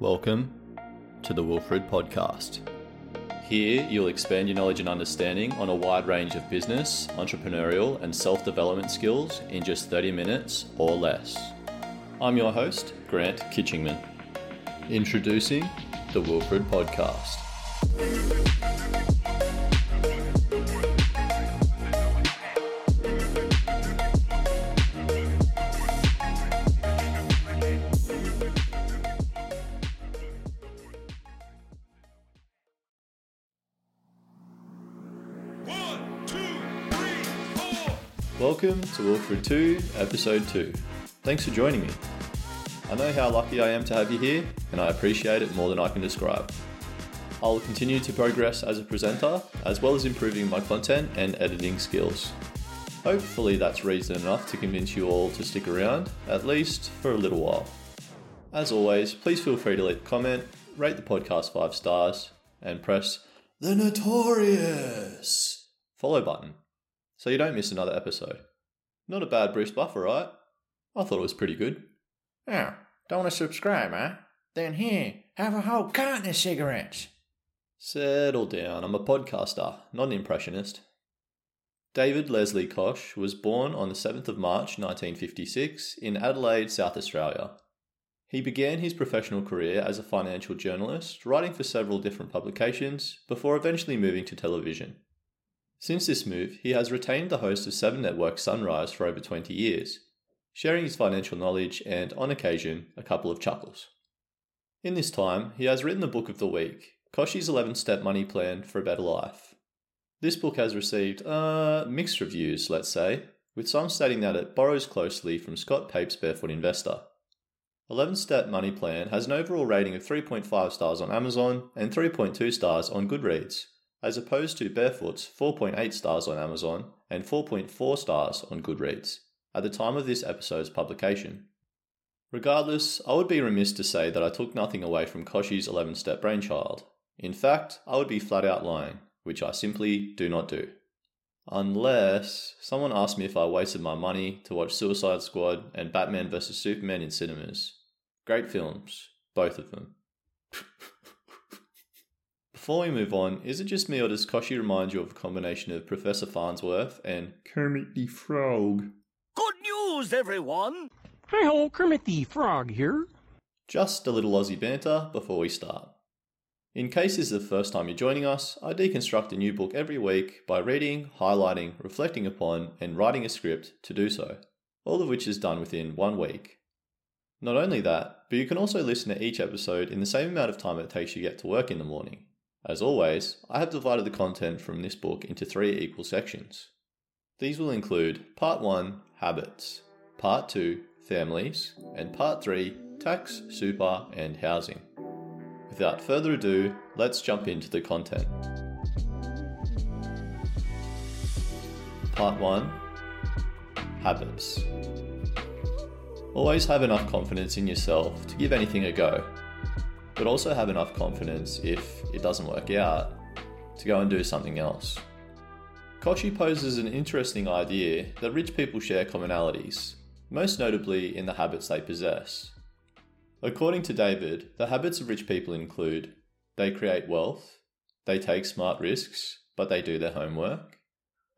Welcome to the Wilfred Podcast. Here, you'll expand your knowledge and understanding on a wide range of business, entrepreneurial, and self development skills in just 30 minutes or less. I'm your host, Grant Kitchingman. Introducing the Wilfred Podcast. To Wilfred 2, Episode 2. Thanks for joining me. I know how lucky I am to have you here, and I appreciate it more than I can describe. I'll continue to progress as a presenter, as well as improving my content and editing skills. Hopefully, that's reason enough to convince you all to stick around, at least for a little while. As always, please feel free to leave a comment, rate the podcast 5 stars, and press the notorious follow button so you don't miss another episode. Not a bad Bruce Buffer, right? I thought it was pretty good. Oh, don't want to subscribe, huh? Then here, have a whole carton of cigarettes. Settle down, I'm a podcaster, not an impressionist. David Leslie Koch was born on the 7th of March 1956 in Adelaide, South Australia. He began his professional career as a financial journalist, writing for several different publications, before eventually moving to television. Since this move, he has retained the host of Seven Network Sunrise for over 20 years, sharing his financial knowledge and, on occasion, a couple of chuckles. In this time, he has written the book of the week, Kochie's 11 Step Money Plan for a Better Life. This book has received, uh, mixed reviews, let's say, with some stating that it borrows closely from Scott Pape's Barefoot Investor. 11 Step Money Plan has an overall rating of 3.5 stars on Amazon and 3.2 stars on Goodreads, as opposed to Barefoot's 4.8 stars on Amazon and 4.4 stars on Goodreads at the time of this episode's publication. Regardless, I would be remiss to say that I took nothing away from Kochie's 11 step brainchild. In fact, I would be flat out lying, which I simply do not do. Unless someone asked me if I wasted my money to watch Suicide Squad and Batman vs. Superman in cinemas. Great films, both of them. Before we move on, is it just me or does Kochie remind you of a combination of Professor Farnsworth and Kermit the Frog? Good news, everyone. Hi ho, Kermit the Frog here. Just a little Aussie banter before we start. In case this is the first time you're joining us, I deconstruct a new book every week by reading, highlighting, reflecting upon, and writing a script to do so, all of which is done within one week. Not only that, but you can also listen to each episode in the same amount of time it takes you to get to work in the morning. As always, I have divided the content from this book into three equal sections. These will include Part 1 Habits, Part 2 Families, and Part 3 Tax, Super, and Housing. Without further ado, let's jump into the content. Part 1 Habits. Always have enough confidence in yourself to give anything a go, but also have enough confidence if it doesn't work out to go and do something else. Kochie poses an interesting idea that rich people share commonalities, most notably in the habits they possess. According to David, the habits of rich people include they create wealth, they take smart risks, but they do their homework,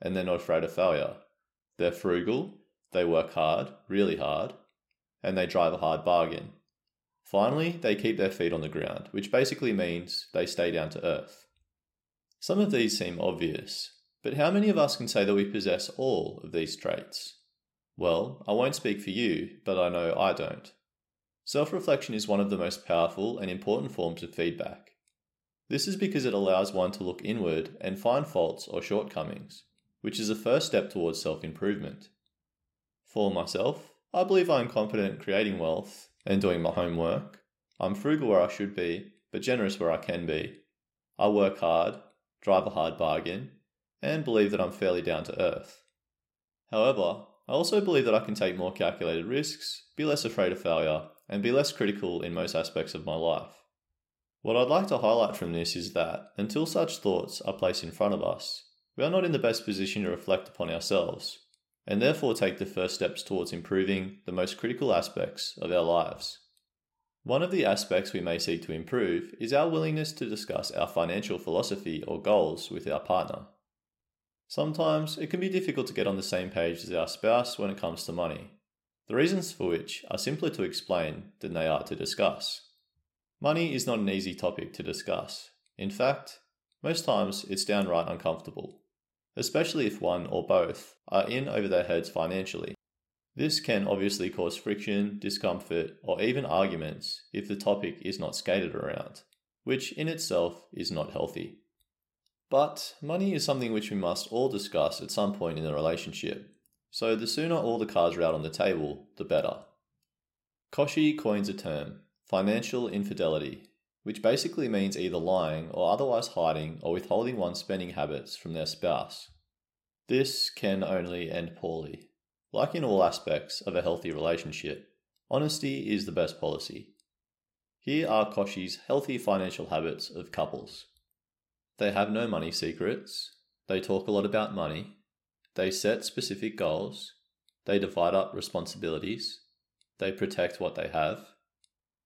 and they're not afraid of failure. They're frugal, they work hard, really hard, and they drive a hard bargain. Finally, they keep their feet on the ground, which basically means they stay down to earth. Some of these seem obvious, but how many of us can say that we possess all of these traits? Well, I won't speak for you, but I know I don't. Self reflection is one of the most powerful and important forms of feedback. This is because it allows one to look inward and find faults or shortcomings, which is a first step towards self improvement. For myself, I believe I am at creating wealth and doing my homework. I'm frugal where I should be, but generous where I can be. I work hard, drive a hard bargain, and believe that I'm fairly down to earth. However, I also believe that I can take more calculated risks, be less afraid of failure, and be less critical in most aspects of my life. What I'd like to highlight from this is that, until such thoughts are placed in front of us, we are not in the best position to reflect upon ourselves, and therefore take the first steps towards improving the most critical aspects of our lives. One of the aspects we may seek to improve is our willingness to discuss our financial philosophy or goals with our partner. Sometimes it can be difficult to get on the same page as our spouse when it comes to money, the reasons for which are simpler to explain than they are to discuss. Money is not an easy topic to discuss. In fact, most times it's downright uncomfortable, especially if one or both are in over their heads financially. This can obviously cause friction, discomfort, or even arguments if the topic is not skated around, which in itself is not healthy. But money is something which we must all discuss at some point in the relationship, so the sooner all the cards are out on the table, the better. Kochie coins a term, financial infidelity, which basically means either lying or otherwise hiding or withholding one's spending habits from their spouse. This can only end poorly. Like in all aspects of a healthy relationship, honesty is the best policy. Here are Kochie's healthy financial habits of couples. They have no money secrets, they talk a lot about money, they set specific goals, they divide up responsibilities, they protect what they have,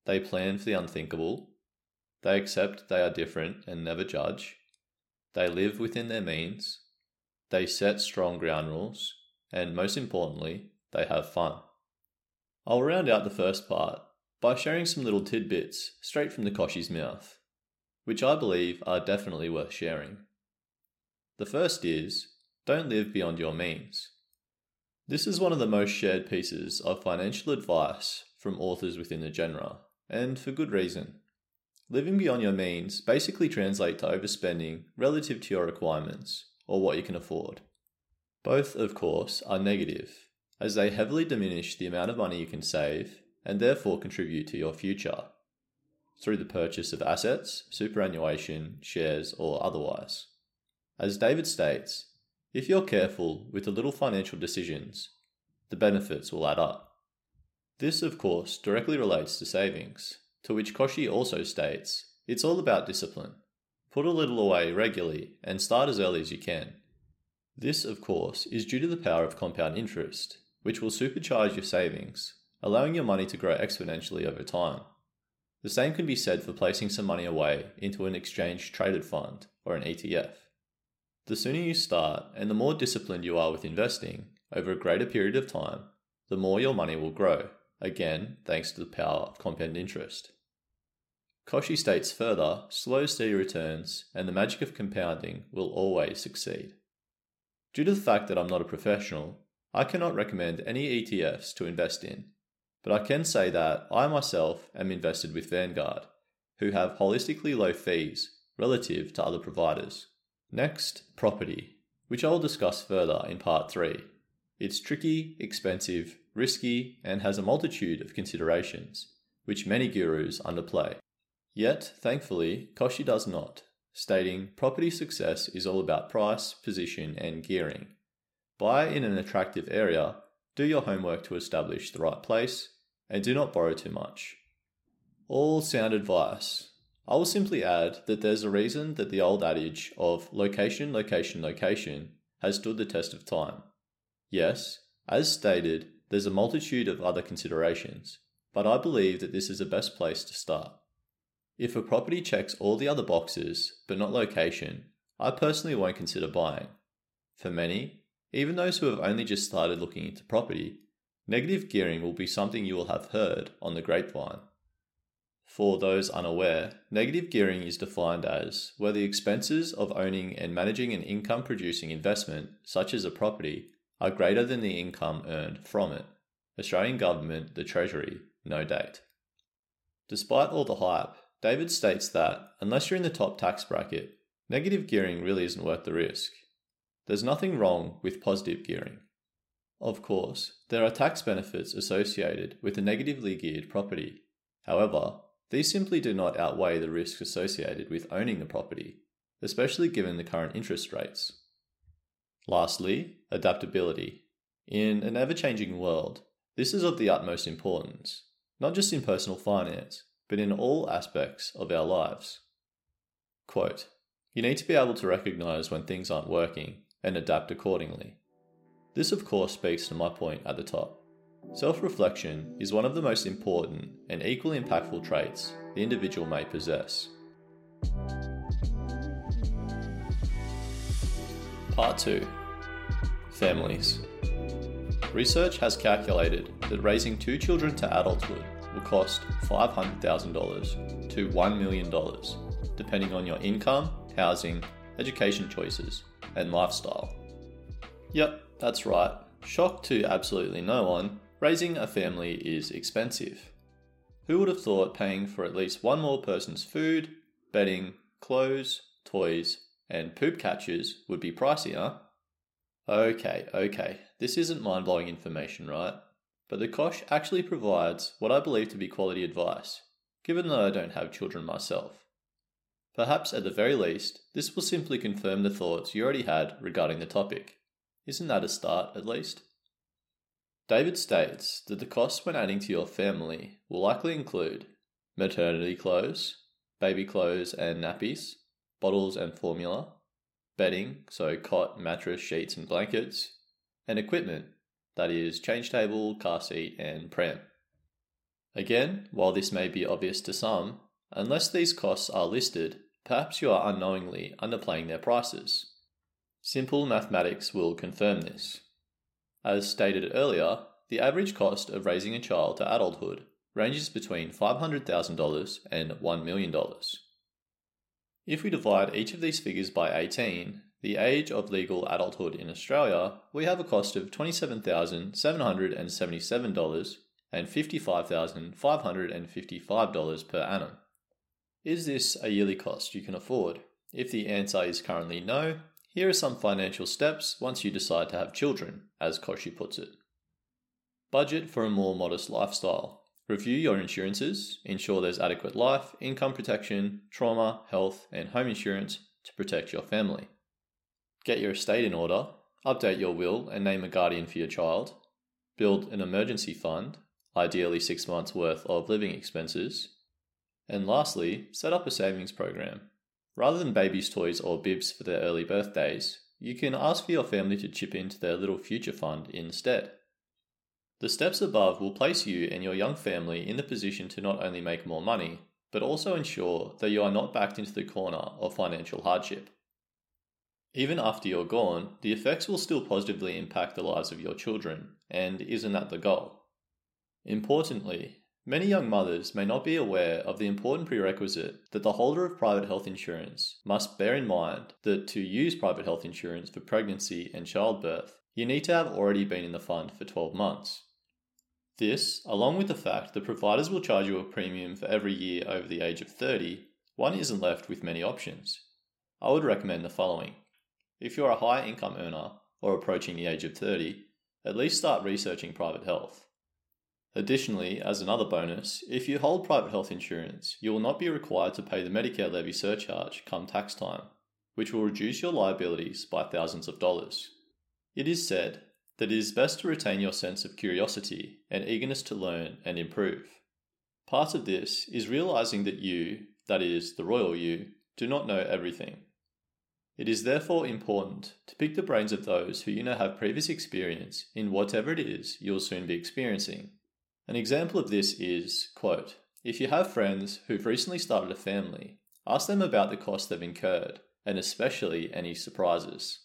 they plan for the unthinkable, they accept they are different and never judge, they live within their means, they set strong ground rules, and most importantly, they have fun. I'll round out the first part by sharing some little tidbits straight from the Kochie's mouth, which I believe are definitely worth sharing. The first is don't live beyond your means. This is one of the most shared pieces of financial advice from authors within the genre, and for good reason. Living beyond your means basically translate to overspending relative to your requirements or what you can afford. Both, of course, are negative, as they heavily diminish the amount of money you can save and therefore contribute to your future through the purchase of assets, superannuation, shares, or otherwise. As David states, if you're careful with the little financial decisions, the benefits will add up. This, of course, directly relates to savings, to which Kochie also states it's all about discipline. Put a little away regularly and start as early as you can. This, of course, is due to the power of compound interest, which will supercharge your savings, allowing your money to grow exponentially over time. The same can be said for placing some money away into an exchange traded fund or an ETF. The sooner you start and the more disciplined you are with investing over a greater period of time, the more your money will grow, again, thanks to the power of compound interest. Kochie states further slow, steady returns and the magic of compounding will always succeed. Due to the fact that I'm not a professional, I cannot recommend any ETFs to invest in, but I can say that I myself am invested with Vanguard, who have holistically low fees relative to other providers. Next, property, which I will discuss further in part 3. It's tricky, expensive, risky, and has a multitude of considerations, which many gurus underplay. Yet, thankfully, Kochie does not, stating property success is all about price, position, and gearing. Buy in an attractive area, do your homework to establish the right place, and do not borrow too much. All sound advice. I will simply add that there's a reason that the old adage of location, location, location has stood the test of time. Yes, as stated, there's a multitude of other considerations, but I believe that this is the best place to start. If a property checks all the other boxes, but not location, I personally won't consider buying. For many, even those who have only just started looking into property, negative gearing will be something you will have heard on the grapevine. For those unaware, negative gearing is defined as where the expenses of owning and managing an income producing investment, such as a property, are greater than the income earned from it. Australian Government, the Treasury, no date. Despite all the hype, David states that, unless you're in the top tax bracket, negative gearing really isn't worth the risk. There's nothing wrong with positive gearing. Of course, there are tax benefits associated with a negatively geared property. However, these simply do not outweigh the risks associated with owning the property, especially given the current interest rates. Lastly, adaptability. In an ever changing world, this is of the utmost importance, not just in personal finance, but in all aspects of our lives. Quote, you need to be able to recognize when things aren't working and adapt accordingly. This, of course, speaks to my point at the top. Self reflection is one of the most important and equally impactful traits the individual may possess. Part 2 Families. Research has calculated that raising two children to adulthood will cost $500,000 to $1 million, depending on your income, housing, education choices, and lifestyle. Yep, that's right. Shock to absolutely no one, raising a family is expensive. Who would have thought paying for at least one more person's food, bedding, clothes, toys, and poop catchers would be huh? Okay, okay, this isn't mind blowing information, right? But the Koch actually provides what I believe to be quality advice, given that I don't have children myself. Perhaps at the very least, this will simply confirm the thoughts you already had regarding the topic. Isn't that a start, at least? David states that the costs when adding to your family will likely include maternity clothes, baby clothes and nappies, bottles and formula, bedding, so cot, mattress, sheets, and blankets, and equipment, that is, change table, car seat, and pram. Again, while this may be obvious to some, unless these costs are listed, perhaps you are unknowingly underplaying their prices. Simple mathematics will confirm this. As stated earlier, the average cost of raising a child to adulthood ranges between $500,000 and $1 million. If we divide each of these figures by 18, the age of legal adulthood in Australia, we have a cost of $27,777 and $55,555 per annum. Is this a yearly cost you can afford? If the answer is currently no, here are some financial steps once you decide to have children, as Kochie puts it. Budget for a more modest lifestyle. Review your insurances, ensure there's adequate life, income protection, trauma, health, and home insurance to protect your family. Get your estate in order, update your will and name a guardian for your child, build an emergency fund, ideally six months' worth of living expenses, and lastly, set up a savings program. Rather than babies' toys or bibs for their early birthdays, you can ask for your family to chip into their little future fund instead. The steps above will place you and your young family in the position to not only make more money, but also ensure that you are not backed into the corner of financial hardship. Even after you're gone, the effects will still positively impact the lives of your children, and isn't that the goal? Importantly, many young mothers may not be aware of the important prerequisite that the holder of private health insurance must bear in mind that to use private health insurance for pregnancy and childbirth, you need to have already been in the fund for 12 months. This, along with the fact that providers will charge you a premium for every year over the age of 30, one isn't left with many options. I would recommend the following. If you're a high income earner or approaching the age of 30, at least start researching private health. Additionally, as another bonus, if you hold private health insurance, you will not be required to pay the Medicare levy surcharge come tax time, which will reduce your liabilities by thousands of dollars. It is said that it is best to retain your sense of curiosity and eagerness to learn and improve. Part of this is realizing that you, that is, the royal you, do not know everything. It is therefore important to pick the brains of those who you know have previous experience in whatever it is you'll soon be experiencing. An example of this is, quote, if you have friends who've recently started a family, ask them about the costs they've incurred, and especially any surprises.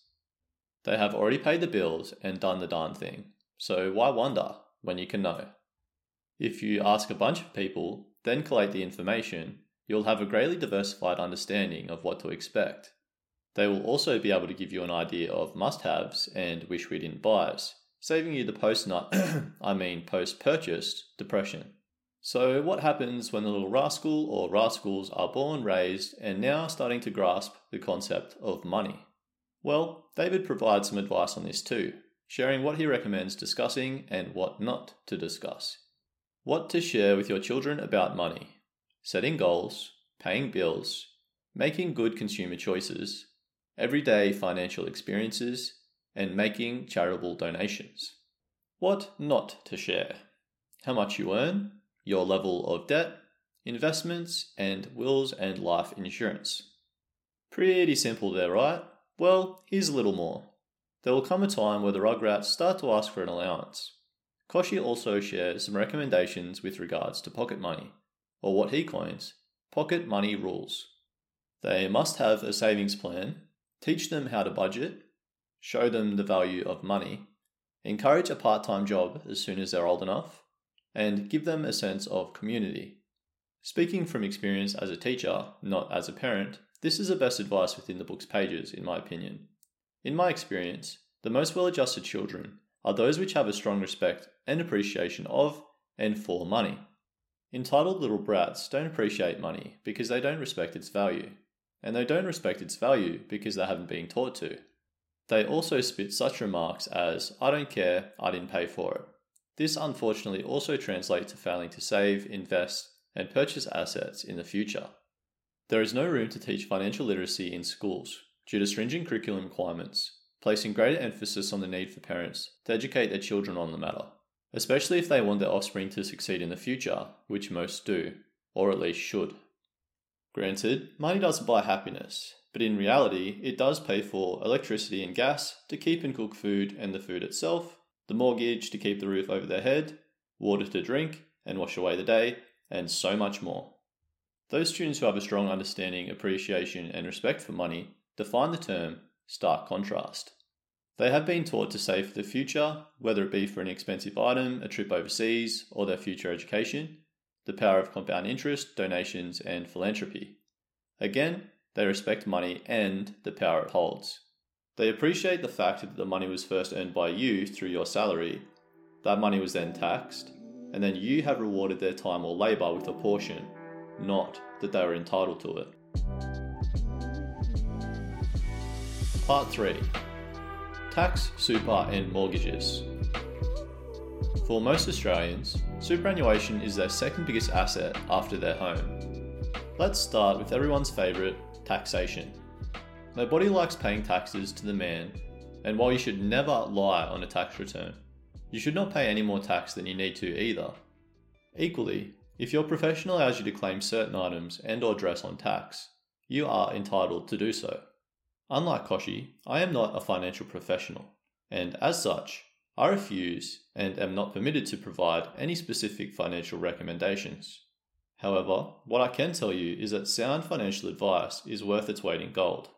They have already paid the bills and done the darn thing, so why wonder when you can know? If you ask a bunch of people, then collate the information, you'll have a greatly diversified understanding of what to expect. They will also be able to give you an idea of must haves and wish we didn't buys, saving you the post I mean post purchased depression. So, what happens when the little rascal or rascals are born, raised, and now starting to grasp the concept of money? Well, David provides some advice on this too, sharing what he recommends discussing and what not to discuss. What to share with your children about money, setting goals, paying bills, making good consumer choices, everyday financial experiences, and making charitable donations. What not to share? How much you earn, your level of debt, investments, and wills and life insurance. Pretty simple there, right? Well, here's a little more. There will come a time where the Rugrats start to ask for an allowance. Kochie also shares some recommendations with regards to pocket money, or what he coins pocket money rules. They must have a savings plan, teach them how to budget, show them the value of money, encourage a part time job as soon as they're old enough, and give them a sense of community. Speaking from experience as a teacher, not as a parent, this is the best advice within the book's pages, in my opinion. In my experience, the most well adjusted children are those which have a strong respect and appreciation of and for money. Entitled little brats don't appreciate money because they don't respect its value, and they don't respect its value because they haven't been taught to. They also spit such remarks as, I don't care, I didn't pay for it. This unfortunately also translates to failing to save, invest, and purchase assets in the future. There is no room to teach financial literacy in schools due to stringent curriculum requirements, placing greater emphasis on the need for parents to educate their children on the matter, especially if they want their offspring to succeed in the future, which most do, or at least should. Granted, money doesn't buy happiness, but in reality, it does pay for electricity and gas to keep and cook food and the food itself, the mortgage to keep the roof over their head, water to drink and wash away the day, and so much more. Those students who have a strong understanding, appreciation, and respect for money define the term stark contrast. They have been taught to save for the future, whether it be for an expensive item, a trip overseas, or their future education, the power of compound interest, donations, and philanthropy. Again, they respect money and the power it holds. They appreciate the fact that the money was first earned by you through your salary, that money was then taxed, and then you have rewarded their time or labour with a portion, not that they were entitled to it. Part 3 Tax, Super, and Mortgages. For most Australians, superannuation is their second biggest asset after their home. Let's start with everyone's favourite taxation. Nobody likes paying taxes to the man, and while you should never lie on a tax return, you should not pay any more tax than you need to either. Equally, if your profession allows you to claim certain items and or dress on tax, you are entitled to do so. Unlike Kochie, I am not a financial professional, and as such, I refuse and am not permitted to provide any specific financial recommendations. However, what I can tell you is that sound financial advice is worth its weight in gold.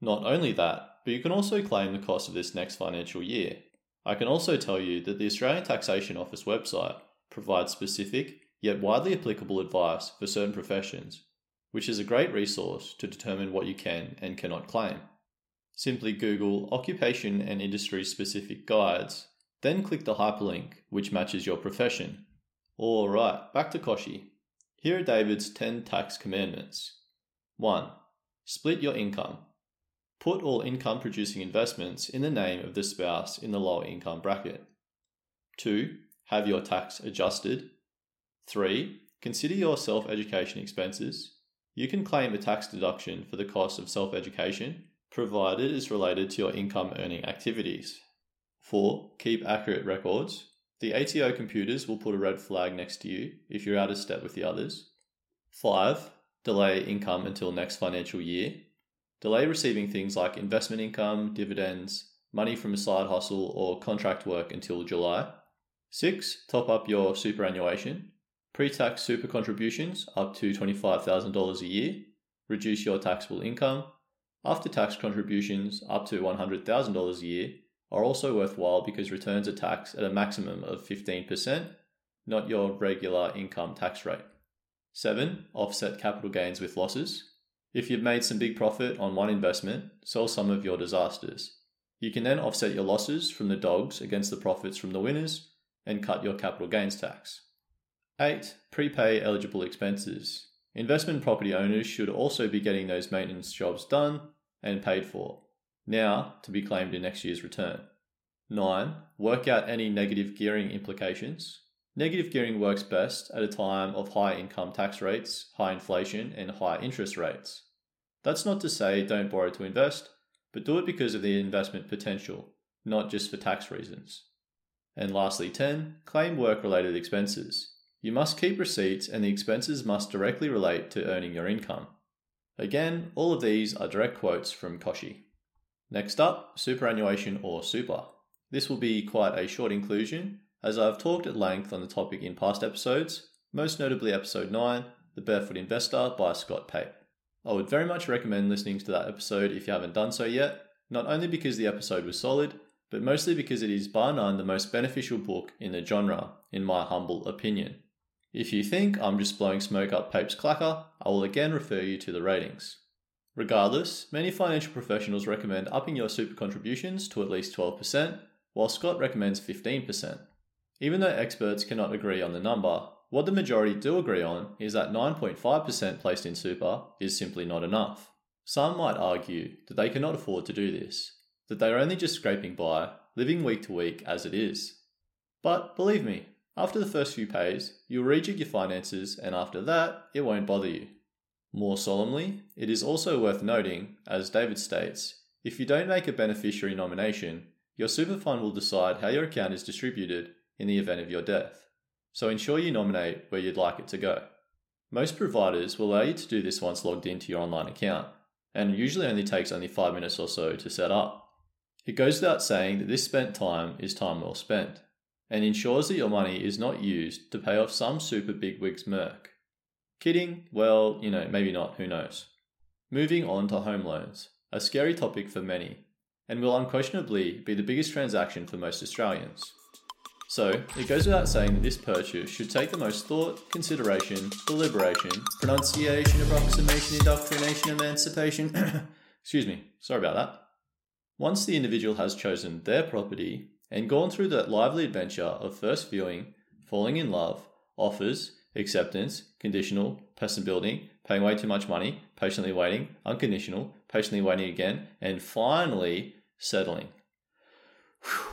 Not only that, but you can also claim the cost of this next financial year. I can also tell you that the Australian Taxation Office website provides specific yet widely applicable advice for certain professions, which is a great resource to determine what you can and cannot claim. Simply Google occupation and industry specific guides, then click the hyperlink which matches your profession. Alright, back to Kochie. Here are David's 10 tax commandments. 1. Split your income. Put all income producing investments in the name of the spouse in the lower income bracket. 2. Have your tax adjusted. 3. Consider your self education expenses. You can claim a tax deduction for the cost of self education provided is related to your income earning activities. 4. Keep accurate records. The ATO computers will put a red flag next to you if you're out of step with the others. 5. Delay income until next financial year. Delay receiving things like investment income, dividends, money from a side hustle, or contract work until July. 6. Top up your superannuation. Pre tax super contributions up to $25,000 a year. Reduce your taxable income after tax contributions up to $100,000 a year are also worthwhile because returns are taxed at a maximum of 15%, not your regular income tax rate. 7. Offset capital gains with losses. If you've made some big profit on one investment, sell some of your disasters. You can then offset your losses from the dogs against the profits from the winners and cut your capital gains tax. 8. Prepay eligible expenses. Investment property owners should also be getting those maintenance jobs done and paid for, now to be claimed in next year's return. 9. Work out any negative gearing implications. Negative gearing works best at a time of high income tax rates, high inflation, and high interest rates. That's not to say don't borrow to invest, but do it because of the investment potential, not just for tax reasons. And lastly, 10. Claim work related expenses. You must keep receipts and the expenses must directly relate to earning your income. Again, all of these are direct quotes from Kochie. Next up, superannuation or super. This will be quite a short inclusion, as I have talked at length on the topic in past episodes, most notably episode 9, The Barefoot Investor by Scott Pape. I would very much recommend listening to that episode if you haven't done so yet, not only because the episode was solid, but mostly because it is by none the most beneficial book in the genre, in my humble opinion. If you think I'm just blowing smoke up Pape's clacker, I will again refer you to the ratings. Regardless, many financial professionals recommend upping your super contributions to at least 12%, while Scott recommends 15%. Even though experts cannot agree on the number, what the majority do agree on is that 9.5% placed in super is simply not enough. Some might argue that they cannot afford to do this, that they are only just scraping by, living week to week as it is. But believe me, after the first few pays, you'll rejig your finances, and after that, it won't bother you. More solemnly, it is also worth noting, as David states, if you don't make a beneficiary nomination, your super fund will decide how your account is distributed in the event of your death. So ensure you nominate where you'd like it to go. Most providers will allow you to do this once logged into your online account, and usually only takes only 5 minutes or so to set up. It goes without saying that this spent time is time well spent, and ensures that your money is not used to pay off some super bigwig's merc. Kidding? Well, you know, maybe not, who knows. Moving on to home loans, a scary topic for many, and will unquestionably be the biggest transaction for most Australians. So, it goes without saying that this purchase should take the most thought, consideration, deliberation, pronunciation, approximation, indoctrination, emancipation. Excuse me, sorry about that. Once the individual has chosen their property and gone through that lively adventure of first viewing, falling in love, offers, acceptance, conditional, person building, paying way too much money, patiently waiting, unconditional, patiently waiting again, and finally settling. Whew.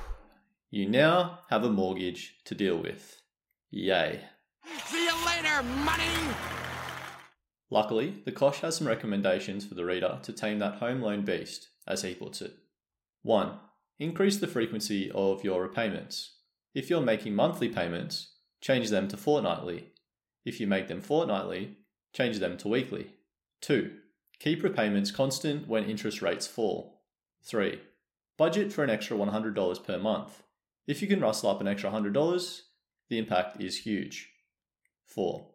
You now have a mortgage to deal with. Yay. See you later, money! Luckily, the Koch has some recommendations for the reader to tame that home loan beast, as he puts it. 1. Increase the frequency of your repayments. If you're making monthly payments, change them to fortnightly. If you make them fortnightly, change them to weekly. 2. Keep repayments constant when interest rates fall. 3. Budget for an extra $100 per month. If you can rustle up an extra $100, the impact is huge. 4.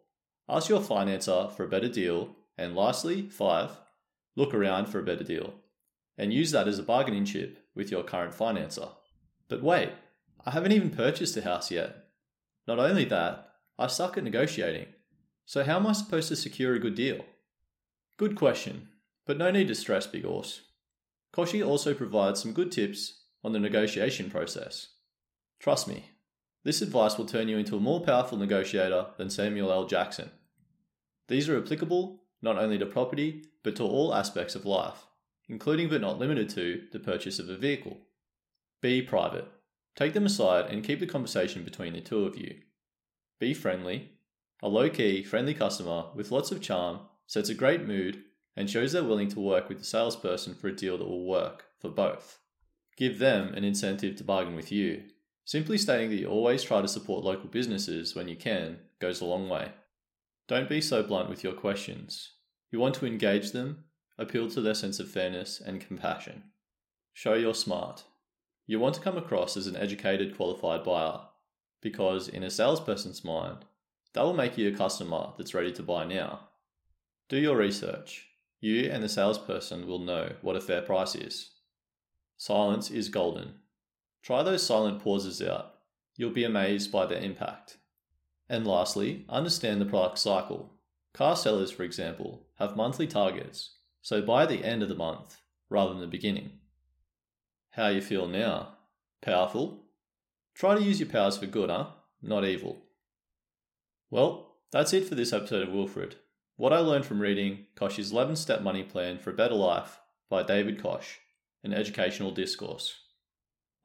Ask your financer for a better deal. And lastly, 5. Look around for a better deal. And use that as a bargaining chip with your current financer. But wait, I haven't even purchased a house yet. Not only that, I suck at negotiating. So how am I supposed to secure a good deal? Good question, but no need to stress, Big Horse. Kochie also provides some good tips on the negotiation process. Trust me, this advice will turn you into a more powerful negotiator than Samuel L. Jackson. These are applicable not only to property, but to all aspects of life, including but not limited to the purchase of a vehicle. Be private. Take them aside and keep the conversation between the two of you. Be friendly. A low key, friendly customer with lots of charm sets a great mood and shows they're willing to work with the salesperson for a deal that will work for both. Give them an incentive to bargain with you. Simply stating that you always try to support local businesses when you can goes a long way. Don't be so blunt with your questions. You want to engage them, appeal to their sense of fairness and compassion. Show you're smart. You want to come across as an educated, qualified buyer, because in a salesperson's mind, that will make you a customer that's ready to buy now. Do your research. You and the salesperson will know what a fair price is. Silence is golden. Try those silent pauses out. You'll be amazed by their impact. And lastly, understand the product cycle. Car sellers, for example, have monthly targets, so by the end of the month rather than the beginning. How you feel now? Powerful? Try to use your powers for good, huh? Not evil. Well, that's it for this episode of Wilfred. What I learned from reading Koch's 11 step money plan for a better life by David Koch, an educational discourse.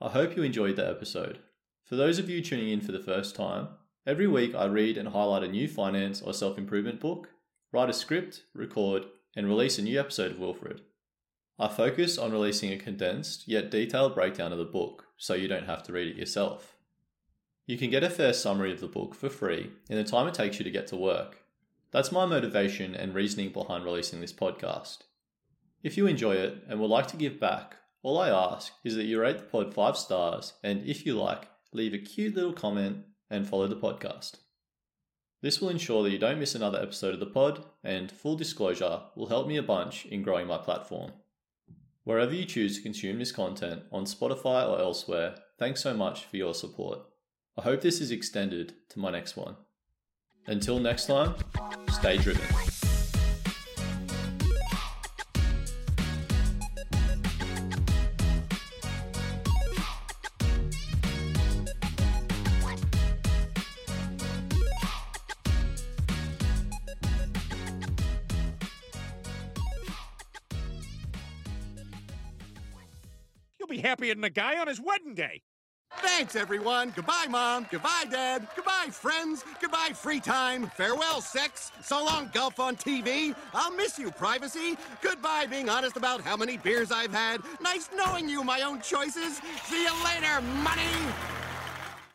I hope you enjoyed the episode. For those of you tuning in for the first time, every week I read and highlight a new finance or self improvement book, write a script, record, and release a new episode of Wilfred. I focus on releasing a condensed yet detailed breakdown of the book so you don't have to read it yourself. You can get a fair summary of the book for free in the time it takes you to get to work. That's my motivation and reasoning behind releasing this podcast. If you enjoy it and would like to give back, all I ask is that you rate the pod 5 stars and, if you like, leave a cute little comment, and follow the podcast. This will ensure that you don't miss another episode of the pod, and full disclosure will help me a bunch in growing my platform. Wherever you choose to consume this content, on Spotify or elsewhere, thanks so much for your support. I hope this is extended to my next one. Until next time, stay driven. Than a guy on his wedding day. Thanks, everyone. Goodbye, Mom. Goodbye, Dad. Goodbye, friends. Goodbye, free time. Farewell, sex. So long, golf on TV. I'll miss you, privacy. Goodbye, being honest about how many beers I've had. Nice knowing you, my own choices. See you later, money.